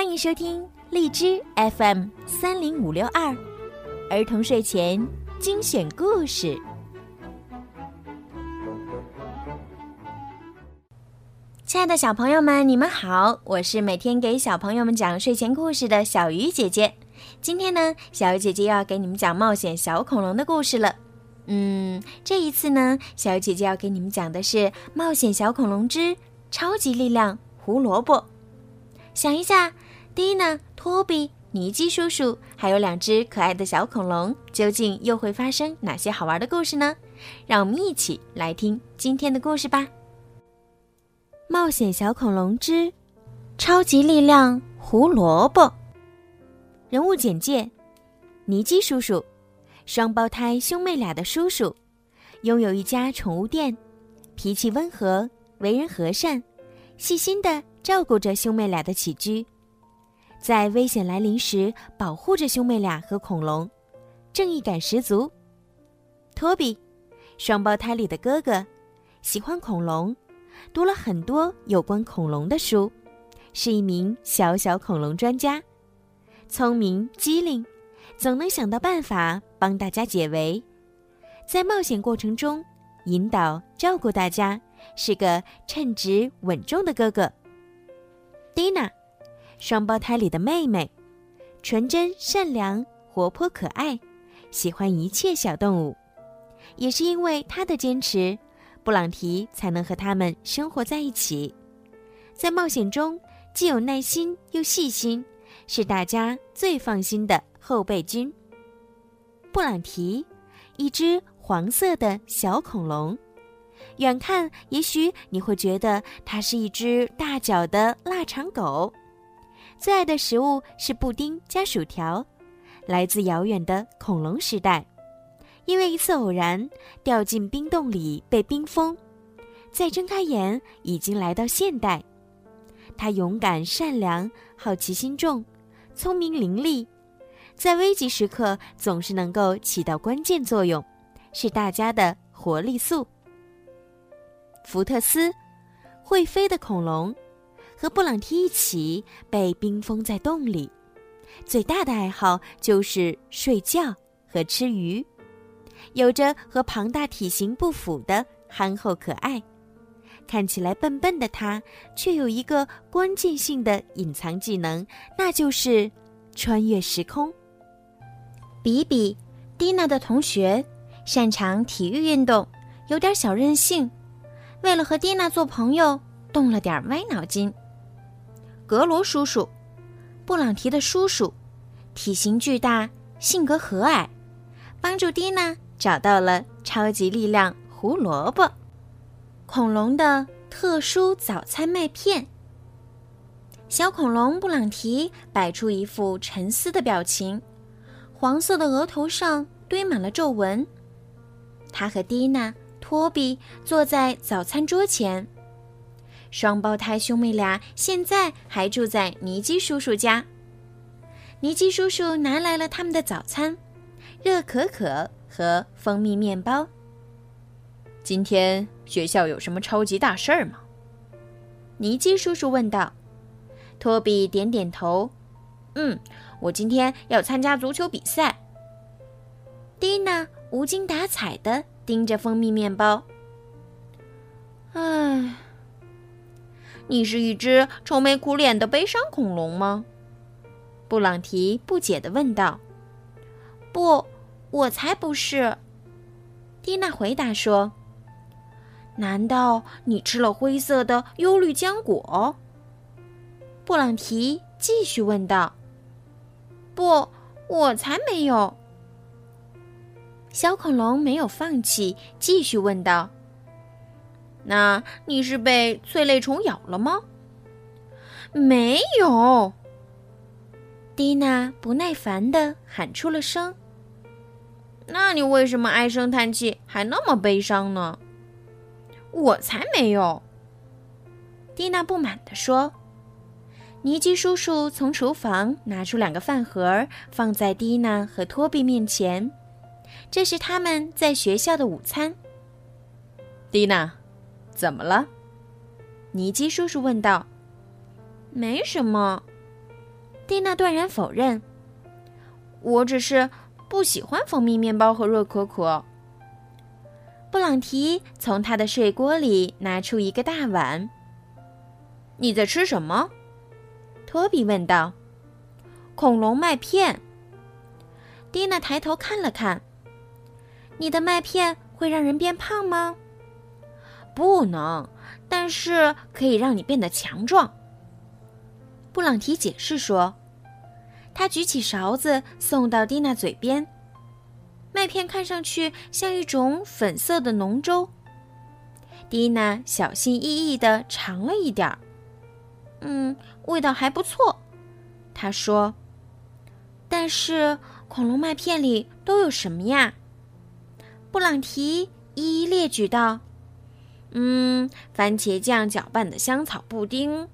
欢迎收听荔枝 FM 三零五六二儿童睡前精选故事。亲爱的小朋友们，你们好，我是每天给小朋友们讲睡前故事的小鱼姐姐。今天呢，小鱼姐姐要给你们讲冒险小恐龙的故事了。嗯，这一次呢，小鱼姐姐要给你们讲的是《冒险小恐龙之超级力量胡萝卜》。想一下，蒂娜、托比、尼基叔叔，还有两只可爱的小恐龙，究竟又会发生哪些好玩的故事呢？让我们一起来听今天的故事吧！《冒险小恐龙之超级力量胡萝卜》人物简介：尼基叔叔，双胞胎兄妹俩的叔叔，拥有一家宠物店，脾气温和，为人和善，细心的。照顾着兄妹俩的起居，在危险来临时保护着兄妹俩和恐龙，正义感十足。托比，双胞胎里的哥哥，喜欢恐龙，读了很多有关恐龙的书，是一名小小恐龙专家，聪明机灵，总能想到办法帮大家解围，在冒险过程中引导照顾大家，是个称职稳重的哥哥。蒂娜，双胞胎里的妹妹，纯真善良、活泼可爱，喜欢一切小动物。也是因为她的坚持，布朗提才能和他们生活在一起。在冒险中，既有耐心又细心，是大家最放心的后备军。布朗提，一只黄色的小恐龙。远看，也许你会觉得它是一只大脚的腊肠狗，最爱的食物是布丁加薯条，来自遥远的恐龙时代，因为一次偶然掉进冰洞里被冰封，再睁开眼已经来到现代。他勇敢善良，好奇心重，聪明伶俐，在危急时刻总是能够起到关键作用，是大家的活力素。福特斯，会飞的恐龙，和布朗提一起被冰封在洞里。最大的爱好就是睡觉和吃鱼，有着和庞大体型不符的憨厚可爱。看起来笨笨的他，却有一个关键性的隐藏技能，那就是穿越时空。比比，蒂娜的同学，擅长体育运动，有点小任性。为了和蒂娜做朋友，动了点歪脑筋。格罗叔叔，布朗提的叔叔，体型巨大，性格和蔼，帮助蒂娜找到了超级力量胡萝卜，恐龙的特殊早餐麦片。小恐龙布朗提摆出一副沉思的表情，黄色的额头上堆满了皱纹。他和蒂娜。托比坐在早餐桌前。双胞胎兄妹俩现在还住在尼基叔叔家。尼基叔叔拿来了他们的早餐：热可可和蜂蜜面包。今天学校有什么超级大事儿吗？尼基叔叔问道。托比点点头：“嗯，我今天要参加足球比赛。”蒂娜无精打采的。盯着蜂蜜面包。唉，你是一只愁眉苦脸的悲伤恐龙吗？布朗提不解地问道。不，我才不是。蒂娜回答说。难道你吃了灰色的忧虑浆果？布朗提继续问道。不，我才没有。小恐龙没有放弃，继续问道：“那你是被翠泪虫咬了吗？”“没有。”蒂娜不耐烦的喊出了声。“那你为什么唉声叹气，还那么悲伤呢？”“我才没有。”蒂娜不满地说。尼基叔叔从厨房拿出两个饭盒，放在蒂娜和托比面前。这是他们在学校的午餐。蒂娜，怎么了？尼基叔叔问道。“没什么。”蒂娜断然否认：“我只是不喜欢蜂蜜面包和热可可。”布朗提从他的睡锅里拿出一个大碗。“你在吃什么？”托比问道。“恐龙麦片。”蒂娜抬头看了看。“你的麦片会让人变胖吗？”“不能，但是可以让你变得强壮。”布朗提解释说。他举起勺子送到蒂娜嘴边。麦片看上去像一种粉色的浓粥。蒂娜小心翼翼地尝了一点儿，嗯，味道还不错。她说：“但是恐龙麦片里都有什么呀？”布朗提一一列举道：“嗯，番茄酱搅拌的香草布丁，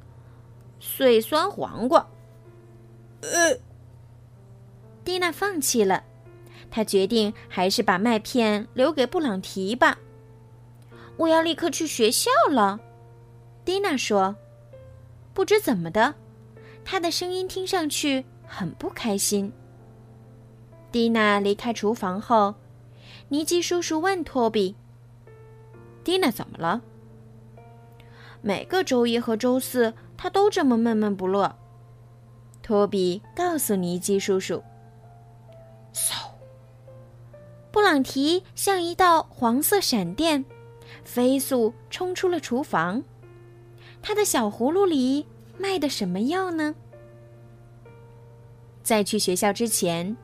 碎酸黄瓜。”呃，蒂娜放弃了。她决定还是把麦片留给布朗提吧。我要立刻去学校了，蒂娜说。不知怎么的，她的声音听上去很不开心。蒂娜离开厨房后，尼基叔叔问托比：“蒂娜怎么了？”每个周一和周四，她都这么闷闷不乐。托比告诉尼基叔叔。嗖布朗提像一道黄色闪电，飞速冲出了厨房。他的小葫芦里卖的什么药呢？在去学校之前，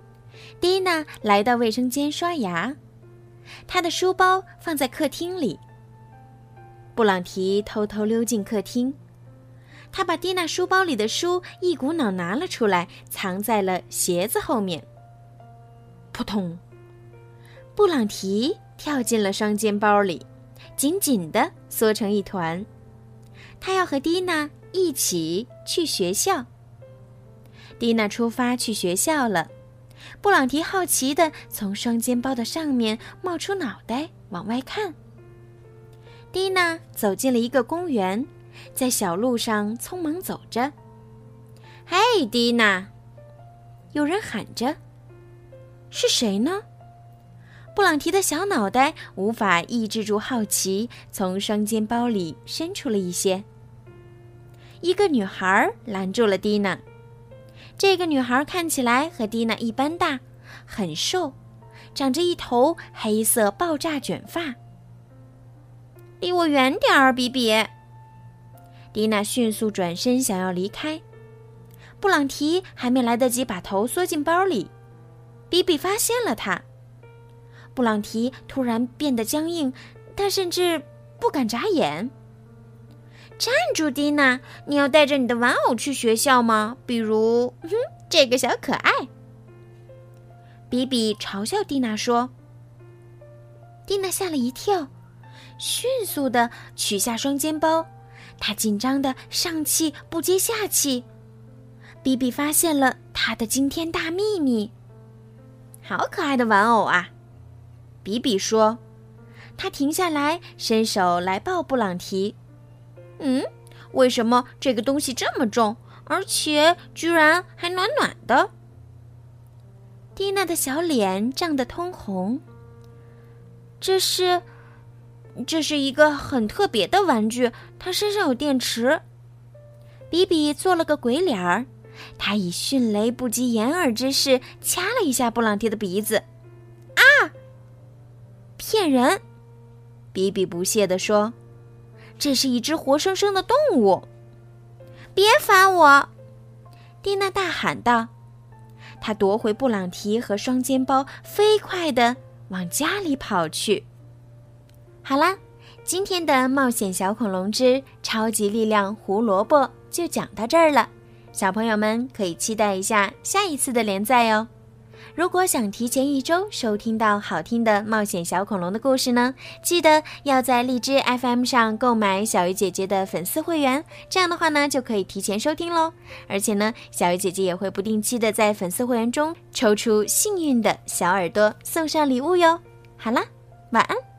蒂娜来到卫生间刷牙，她的书包放在客厅里。布朗提偷偷溜进客厅，他把蒂娜书包里的书一股脑拿了出来，藏在了鞋子后面。扑通！布朗提跳进了双肩包里，紧紧地缩成一团。他要和蒂娜一起去学校。蒂娜出发去学校了。布朗提好奇地从双肩包的上面冒出脑袋往外看。蒂娜走进了一个公园，在小路上匆忙走着。“嘿，蒂娜！”有人喊着，“是谁呢？”布朗提的小脑袋无法抑制住好奇，从双肩包里伸出了一些。一个女孩拦住了蒂娜。这个女孩看起来和蒂娜一般大，很瘦，长着一头黑色爆炸卷发。离我远点儿，比比！蒂娜迅速转身想要离开，布朗提还没来得及把头缩进包里，比比发现了他。布朗提突然变得僵硬，他甚至不敢眨眼。站住，蒂娜！你要带着你的玩偶去学校吗？比如，哼，这个小可爱。比比嘲笑蒂娜说。蒂娜吓了一跳，迅速的取下双肩包，他紧张的上气不接下气。比比发现了他的惊天大秘密。好可爱的玩偶啊！比比说：“他停下来，伸手来抱布朗提。嗯，为什么这个东西这么重，而且居然还暖暖的？”蒂娜的小脸涨得通红。这是，这是一个很特别的玩具，它身上有电池。比比做了个鬼脸儿，他以迅雷不及掩耳之势掐了一下布朗提的鼻子。啊骗人！比比不屑地说：“这是一只活生生的动物。”别烦我！蒂娜大喊道。她夺回布朗提和双肩包，飞快地往家里跑去。好啦，今天的《冒险小恐龙之超级力量胡萝卜》就讲到这儿了，小朋友们可以期待一下下一次的连载哦。如果想提前一周收听到好听的冒险小恐龙的故事呢，记得要在荔枝 FM 上购买小鱼姐姐的粉丝会员，这样的话呢就可以提前收听喽。而且呢，小鱼姐姐也会不定期的在粉丝会员中抽出幸运的小耳朵送上礼物哟。好啦，晚安。